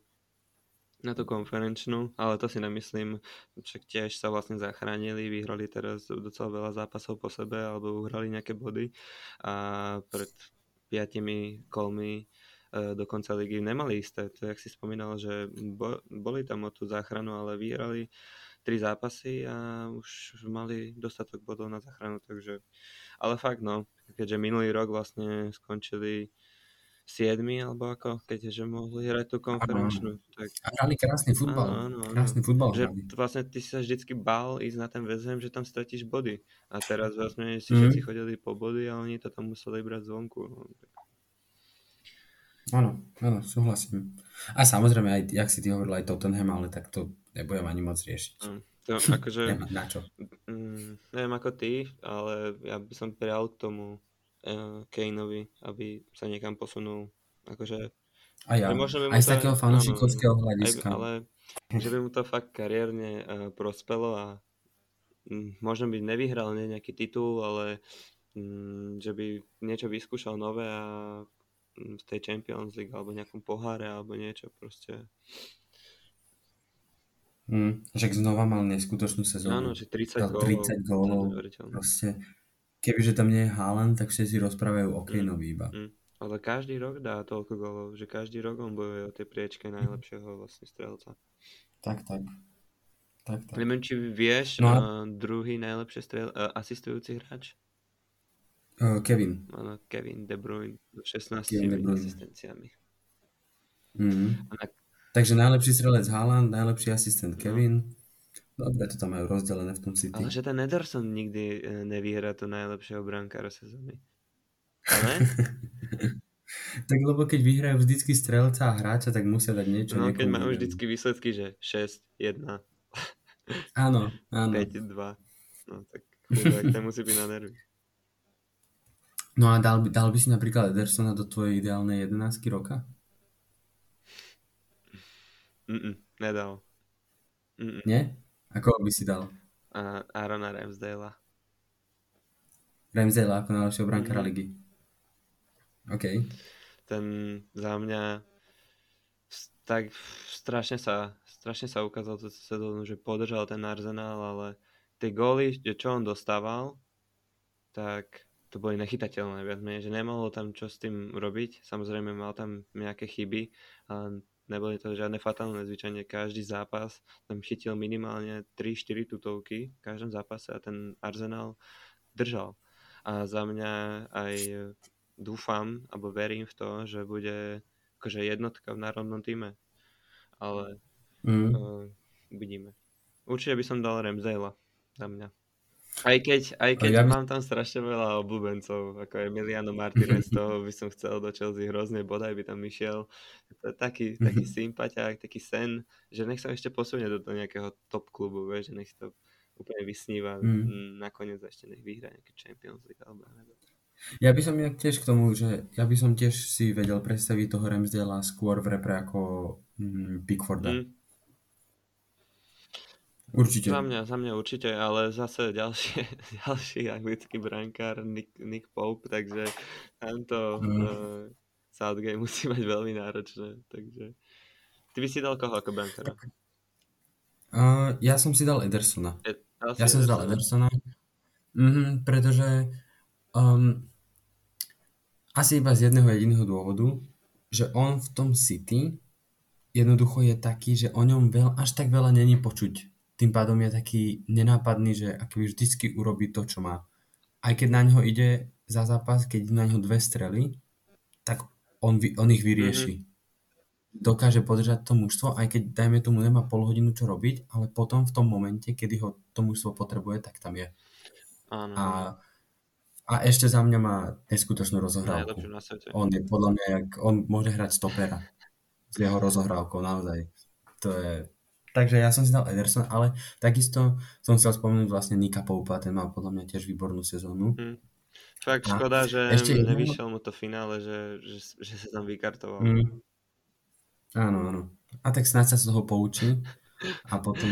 na tú konferenčnú, ale to si nemyslím, však tiež sa vlastne zachránili, vyhrali teraz docela veľa zápasov po sebe, alebo uhrali nejaké body a pred piatimi kolmi do konca ligy nemali isté. To, jak si spomínal, že bo, boli tam o tú záchranu, ale vyhrali tri zápasy a už mali dostatok bodov na záchranu, takže ale fakt no, keďže minulý rok vlastne skončili 7 alebo ako, keďže mohli hrať tú konferenčnú. Tak... A hrali krásny futbal. Áno, áno. Krásny futbal že hrali. vlastne ty sa vždycky bál ísť na ten väzem, že tam stratíš body. A teraz vlastne si mm. všetci chodili po body a oni to tam museli brať zvonku. No. Áno, áno, súhlasím. A samozrejme, aj, jak si ty hovoril, aj Tottenham, ale tak to nebudem ani moc riešiť. Mm. To, akože, na čo? Mm, neviem ako ty, ale ja by som prijal tomu uh, Kaneovi, aby sa niekam posunul. Akože, a ja, aj z takého fanúšikovského hľadiska. Aj, ale že by mu to fakt kariérne uh, prospelo a um, možno by nevyhral nie nejaký titul, ale um, že by niečo vyskúšal nové a v tej Champions League alebo nejakom poháre alebo niečo proste. Mm, však znova mal neskutočnú sezónu. Áno, že 30 gólov. 30 gólov. Proste kebyže tam nie je Haaland, tak všetci rozprávajú o Kaneovi iba. Mm. Ale každý rok dá toľko golov, že každý rok on bojuje o tej priečke najlepšieho vlastne strelca. Tak, tak. tak, tak. Neviem, či vieš no a... uh, druhý najlepšie strel, uh, asistujúci hráč? Uh, Kevin. Áno, Kevin De Bruyne s 16 Kevin De Bruyne. asistenciami. Mm-hmm. Na... Takže najlepší strelec Haaland, najlepší asistent no. Kevin. Dobre, to tam majú rozdelené v tom City. Ale že ten Ederson nikdy e, nevyhrá to najlepšieho brankára sezóny. Ale? tak lebo keď vyhrajú vždycky strelca a hráča, tak musia dať niečo. No, keď majú vždycky výsledky, že 6, 1. áno, áno. 5, 2. No tak chudák, ten musí byť na nervy. No a dal dal by si napríklad Edersona do tvojej ideálnej 11 roka? Mm-mm, nedal. Mm-mm. Nie? Ako by si dal? Uh, Arona Ramsdale. Ramsdale ako najlepšieho brankára mm-hmm. ligy. OK. Ten za mňa tak strašne sa, strašne sa ukázal tú sezónu, že podržal ten Arsenal, ale tie góly, čo on dostával, tak to boli nechytateľné viac menej, že nemohol tam čo s tým robiť. Samozrejme mal tam nejaké chyby, ale neboli to žiadne fatálne, zvyčajne každý zápas tam chytil minimálne 3-4 tutovky v každom zápase a ten Arsenal držal. A za mňa aj dúfam, alebo verím v to, že bude akože jednotka v národnom týme. Ale mm. uh, uvidíme. Určite by som dal Ramsdale za mňa. Aj keď, aj keď ja mám tam strašne veľa obľúbencov, ako Emiliano Martinez, toho by som chcel do Chelsea hrozne, bodaj by tam išiel. To je taký, taký sympatiák, taký sen, že nech sa ešte posunie do, do nejakého top klubu, vieš, že nech to úplne vysníva, mm. nakoniec ešte nech vyhrá nejaký Champions League alebo neviem. Ja by som ja tiež k tomu, že ja by som tiež si vedel predstaviť toho Ramsdale skôr v repre ako mm, Pickforda. Mm. Určite. Za mňa, za mňa určite, ale zase ďalší, ďalší anglický brankár Nick, Nick Pope, takže tamto mm. uh, Southgate musí mať veľmi náročné, takže ty by si dal koho ako brankára? Uh, ja som si dal Edersona. E, ja som si dal Edersona, mm-hmm, pretože um, asi iba z jedného jediného dôvodu, že on v tom City jednoducho je taký, že o ňom veľ, až tak veľa není počuť tým pádom je taký nenápadný, že akoby vždycky urobí to, čo má. Aj keď na neho ide za zápas, keď na neho dve strely, tak on, on ich vyrieši. Mm-hmm. Dokáže podržať to mužstvo, aj keď dajme tomu nemá pol hodinu čo robiť, ale potom v tom momente, kedy ho to mužstvo potrebuje, tak tam je. Áno. A, a ešte za mňa má neskutočnú rozohrávku. On je podľa mňa, jak, on môže hrať stopera s jeho rozohrávkou, naozaj. To je, Takže ja som si dal Ederson, ale takisto som chcel spomenúť vlastne Nika Poupa, ten mal podľa mňa tiež výbornú sezónu. Hmm. Fakt a škoda, že ešte nevyšiel mu to finále, že, že, že sa tam vykartoval. Hmm. Áno, áno. A tak snáď sa z toho poučí. A potom...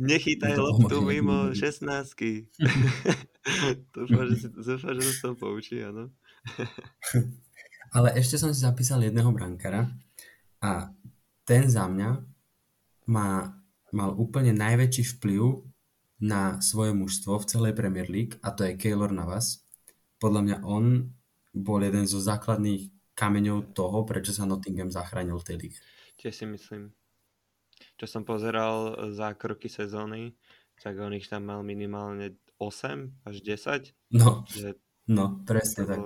Nechytaj loptu mimo 16 dúfam, že, si, dúfam, že sa toho poučí, áno. Ale ešte som si zapísal jedného brankára a ten za mňa má, mal úplne najväčší vplyv na svoje mužstvo v celej Premier League a to je Keylor Navas. Podľa mňa on bol jeden zo základných kameňov toho, prečo sa Nottingham zachránil v tej lige. Tiež si myslím. Čo som pozeral za kroky sezóny, tak on ich tam mal minimálne 8 až 10. No, že no presne tak.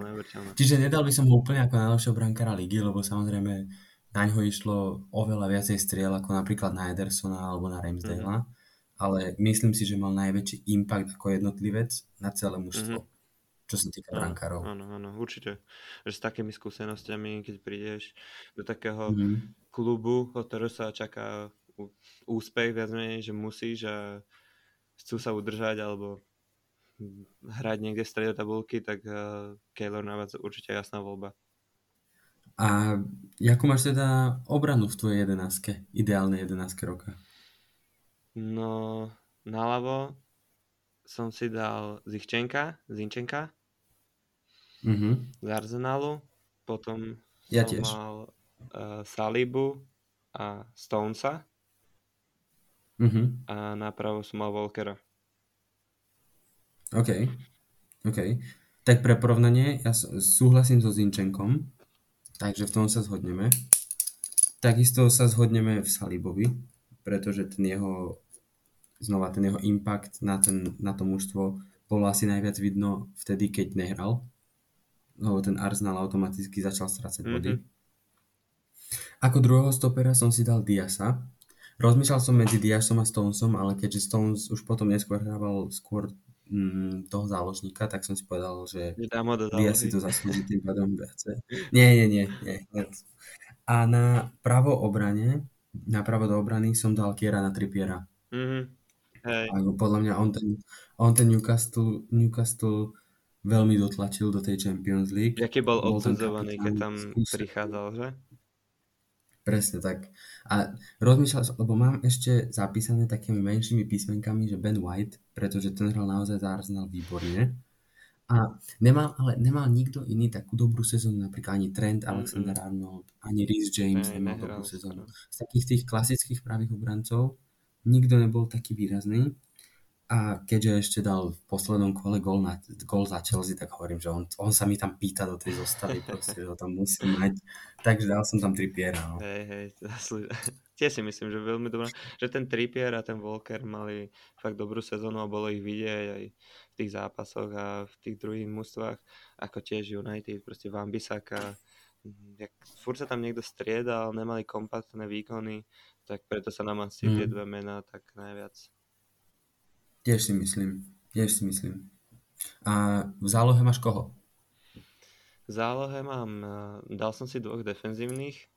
Čiže nedal by som ho úplne ako najlepšieho brankára ligy, lebo samozrejme na ňo išlo oveľa viacej striel ako napríklad na Edersona alebo na Ramsdale, mm-hmm. ale myslím si, že mal najväčší impact ako jednotlivec na celé mužstvo. Mm-hmm čo sa týka brankárov. Áno, áno, určite. Že s takými skúsenostiami, keď prídeš do takého mm-hmm. klubu, od ktorého sa čaká úspech, viac menej, že musíš a chcú sa udržať alebo hrať niekde v strede tabulky, tak uh, Keylor Navas určite jasná voľba. A ako máš teda obranu v tvojej jedenáctke, ideálnej jedenáctke roka? No, naľavo som si dal Zichčenka, Zinčenka, mm-hmm. z Arsenalu. Potom ja som tiež. mal uh, Salibu a Stonesa. Mm-hmm. A napravo som mal Volkera. OK. OK. Tak pre porovnanie, ja súhlasím so Zinčenkom, takže v tom sa zhodneme. Takisto sa zhodneme v Salibovi, pretože ten jeho znova ten jeho impact na, ten, na to mužstvo bolo asi najviac vidno vtedy, keď nehral lebo ten Arsenal automaticky začal strácať body. Mm-hmm. Ako druhého stopera som si dal Diasa. Rozmýšľal som medzi Diasom a Stonesom, ale keďže Stones už potom neskôr hrával skôr mm, toho záložníka, tak som si povedal, že Dias si to zaslúži tým pádom viacej. Nie, nie, nie, nie. A na pravo obrane, na pravo do obrany som dal Kiera na Trippiera. Mm-hmm. Hej. podľa mňa on ten, on ten Newcastle, Newcastle veľmi dotlačil do tej Champions League. Jaký bol, bol obsadzovaný, keď tam skúsen. prichádzal, že? Presne tak. A rozmýšľal som, lebo mám ešte zapísané takými menšími písmenkami, že Ben White, pretože ten hral naozaj za Arsenal výborne. A nemal, ale nemal nikto iný takú dobrú sezónu, napríklad ani Trent, Alexander mm-hmm. Arnold, ani Rhys James ne, nemal dobrú sezónu. Z takých tých klasických pravých obrancov nikto nebol taký výrazný. A keďže ešte dal v poslednom kole gol, na, gol za Chelsea, tak hovorím, že on, on sa mi tam pýta do tej zostavy, proste, že ho tam musí mať. Takže dal som tam Trippiera. No. Hej, hej, tiež si myslím, že veľmi dobré, že ten Trippier a ten Walker mali fakt dobrú sezónu a bolo ich vidieť aj v tých zápasoch a v tých druhých mústvách, ako tiež United, proste Van Bissaka, jak furt sa tam niekto striedal, nemali kompaktné výkony, tak preto sa nám asi mm. tie dve mená tak najviac Tiež si myslím. Tiež si myslím. A v zálohe máš koho? V zálohe mám, eh, dal som si dvoch defenzívnych,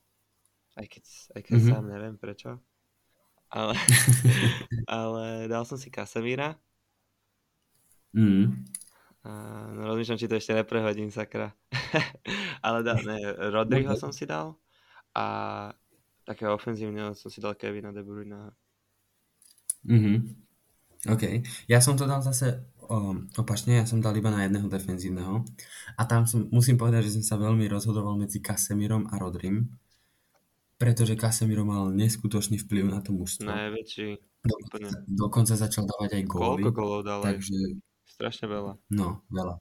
aj keď, aj keď mm-hmm. sám neviem prečo. Ale, ale dal som si Kasemíra. Mm. A, no rozmýšľam, či to ešte neprehodím, sakra. ale dal, ne, Rodriho som si dal a také ofenzívne som si dal Kevina De Bruyne. Mhm. OK. Ja som to dal zase um, opačne, ja som dal iba na jedného defenzívneho a tam som, musím povedať, že som sa veľmi rozhodoval medzi Kasemirom a Rodrim, pretože Casemiro mal neskutočný vplyv na to mužstvo. Najväčší. Dokonca, dokonca začal dávať aj góly. Koľko gólov dal? Takže... Strašne veľa. No, veľa.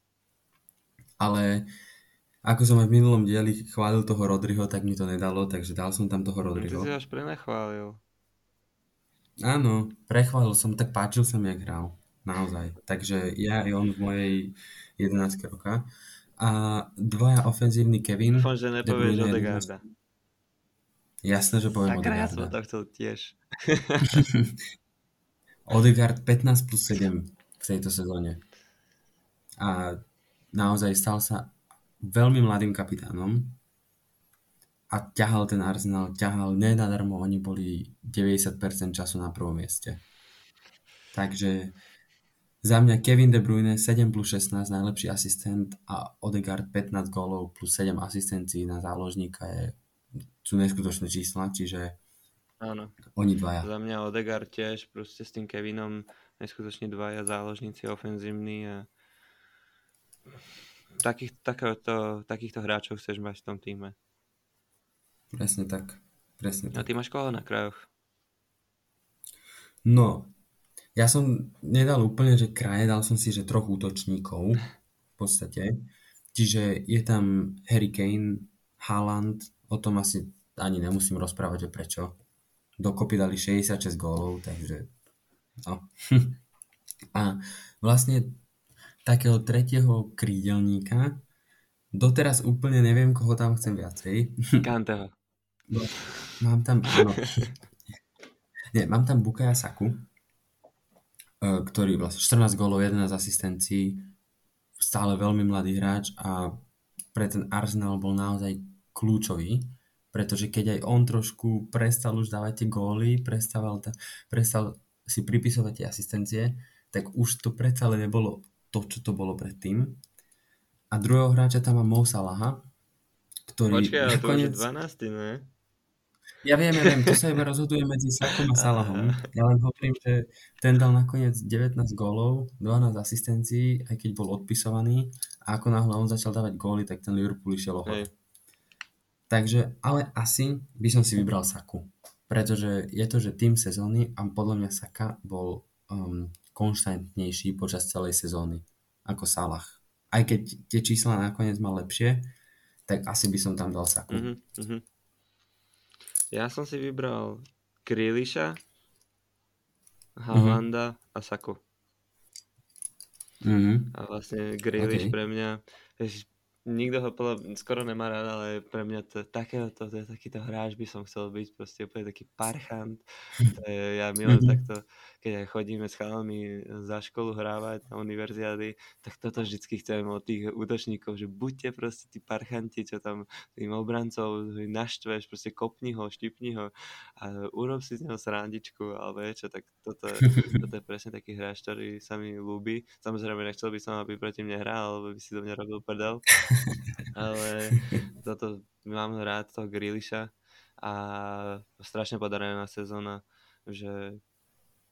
Ale ako som aj v minulom dieli chválil toho Rodriho, tak mi to nedalo, takže dal som tam toho Rodriho. Ty si až prenechválil. Áno, prechválil som, tak páčil som, jak hral. Naozaj. Takže ja aj on v mojej 11 roka. A dvoja ofenzívny Kevin. Dúfam, že nepovieš Odegaarda. Jasné, že poviem Odegaarda. ja som to chcel tiež. Odegaard 15 plus 7 v tejto sezóne. A naozaj stal sa veľmi mladým kapitánom a ťahal ten Arsenal, ťahal, nenadarmo oni boli 90% času na prvom mieste. Takže za mňa Kevin De Bruyne 7 plus 16 najlepší asistent a Odegaard 15 gólov plus 7 asistencií na záložníka je, sú neskutočné čísla, čiže Áno. Oni dvaja. Za mňa Odegaard tiež, proste s tým Kevinom neskutočne dvaja záložníci ofenzívni a takých, takéto, takýchto hráčov chceš mať v tom týme. Presne tak. Presne tak. A ty máš koho na krajoch? No, ja som nedal úplne, že kraje, dal som si, že troch útočníkov v podstate. Čiže je tam Harry Kane, Haaland, o tom asi ani nemusím rozprávať, že prečo. Dokopy dali 66 gólov, takže no. A vlastne takého tretieho krídelníka doteraz úplne neviem, koho tam chcem viacej. Kanteho. Mám tam, áno. Nie, mám tam Bukaja Saku, e, ktorý vlastne 14 gólov, 11 asistencií, stále veľmi mladý hráč a pre ten Arsenal bol naozaj kľúčový, pretože keď aj on trošku prestal už dávať tie góly, prestal, prestal si pripisovať tie asistencie, tak už to predsa ale nebolo to, čo to bolo predtým. A druhého hráča tam má Mo Salaha, ktorý... Počkaj, ale nakoniec... to už je 12, ne? Ja viem, ja viem, to sa iba rozhoduje medzi Sakom a Salahom. Ja len hovorím, že ten dal nakoniec 19 gólov, 12 asistencií, aj keď bol odpisovaný. A ako náhle on začal dávať góly, tak ten Liverpool išiel ohľad. Takže, ale asi by som si vybral Saku. Pretože je to, že tým sezóny a podľa mňa Saka bol um, konštantnejší počas celej sezóny ako Salah. Aj keď tie čísla nakoniec mal lepšie, tak asi by som tam dal Saku. Mm-hmm. Ja som si vybral Kriliša, Halanda mm-hmm. a Saku. Mm-hmm. A vlastne Grealish okay. pre mňa, nikto ho podľa, skoro nemá rád, ale pre mňa to, takéhoto, to je takýto hráč by som chcel byť, proste úplne taký parchant. To je, ja milujem takto, keď chodíme s chalami za školu hrávať na univerziády, tak toto vždycky chcem od tých útočníkov, že buďte proste tí parchanti, čo tam tým obrancov naštveš, proste kopni ho, štipni ho a urob si z neho srandičku, alebo niečo, tak toto, toto je presne taký hráč, ktorý sa mi ľúbi. Samozrejme, nechcel by som, aby proti mne hral, alebo by si do mňa robil prdel, ale toto mám rád toho Griliša a strašne podarená sezóna, že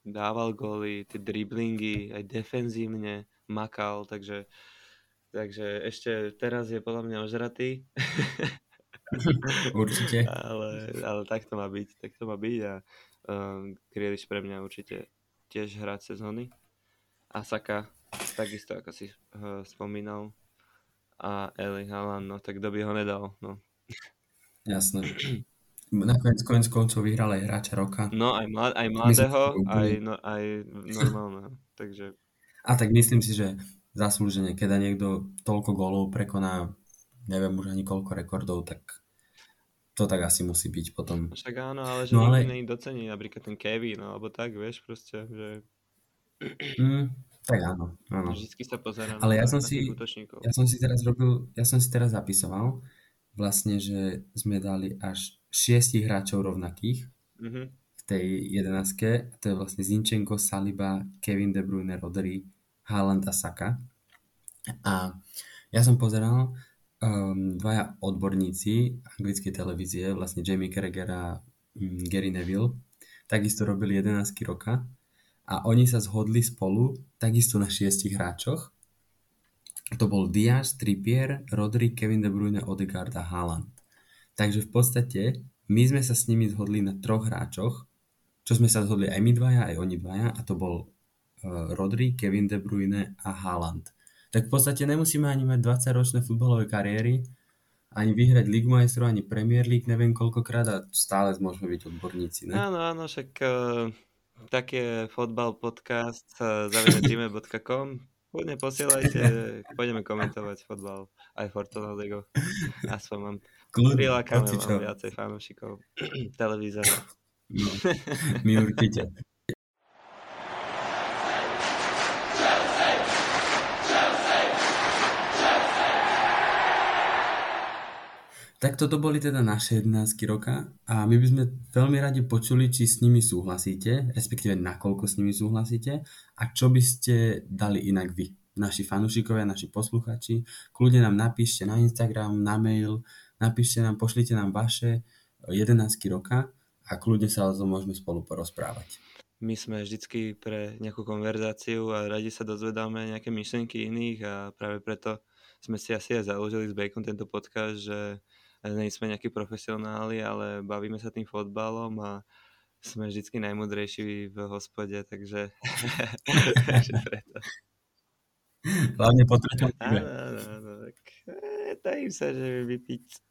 dával góly, tie driblingy, aj defenzívne makal, takže, takže ešte teraz je podľa mňa ožratý. Určite. ale, ale tak to má byť, tak to má byť a um, pre mňa určite tiež hrať sezóny. A Saka, takisto ako si uh, spomínal, a Eli Haaland, no tak kto by ho nedal, no. Jasné. Nakoniec konec koncov vyhral aj hráča roka. No aj, mlad, aj mladého, aj, no, aj normálneho, takže... A tak myslím si, že zaslúžene, keď niekto toľko gólov prekoná, neviem už ani koľko rekordov, tak to tak asi musí byť potom. Však áno, ale že no, ale... nikto docení napríklad ten Kevin, alebo tak, vieš, proste, že... Mm, tak áno, áno. Vždycky sa pozerá Ale ja som, si, ja som si teraz robil, ja som si teraz zapisoval vlastne, že sme dali až šiestich hráčov rovnakých mm-hmm. v tej jedenáctke. To je vlastne Zinchenko, Saliba, Kevin De Bruyne, Rodri, Haaland a Saka. A ja som pozeral um, dvaja odborníci anglickej televízie, vlastne Jamie Carragher a um, Gary Neville, takisto robili 11 roka a oni sa zhodli spolu takisto na šiestich hráčoch. To bol Diaz, Trippier, Rodri, Kevin De Bruyne, Odegaard a Haaland. Takže v podstate my sme sa s nimi zhodli na troch hráčoch, čo sme sa zhodli aj my dvaja, aj oni dvaja a to bol uh, Rodri, Kevin De Bruyne a Haaland. Tak v podstate nemusíme ani mať 20-ročné futbalové kariéry, ani vyhrať Ligu majstrov, ani Premier League, neviem koľkokrát a stále môžeme byť odborníci. Ne? Áno, áno, však uh, tak je fotbal podcast zavinagmail.com Kľudne posielajte, pôjdeme komentovať fotbal aj Fortuna Ligo. Aspoň mám, prilákame, mám viacej fanúšikov televízora. No, my určite. Tak toto boli teda naše 11 roka a my by sme veľmi radi počuli, či s nimi súhlasíte, respektíve nakoľko s nimi súhlasíte a čo by ste dali inak vy, naši fanúšikovia, naši posluchači. Kľudne nám napíšte na Instagram, na mail, napíšte nám, pošlite nám vaše 11 roka a kľudne sa o tom môžeme spolu porozprávať. My sme vždycky pre nejakú konverzáciu a radi sa dozvedáme nejaké myšlenky iných a práve preto sme si asi aj založili s Bacon tento podcast, že nie sme nejakí profesionáli, ale bavíme sa tým fotbalom a sme vždycky najmudrejší v hospode, takže, takže preto. Hlavne po treťom Áno, áno, áno, tak tajím sa, že vypiť.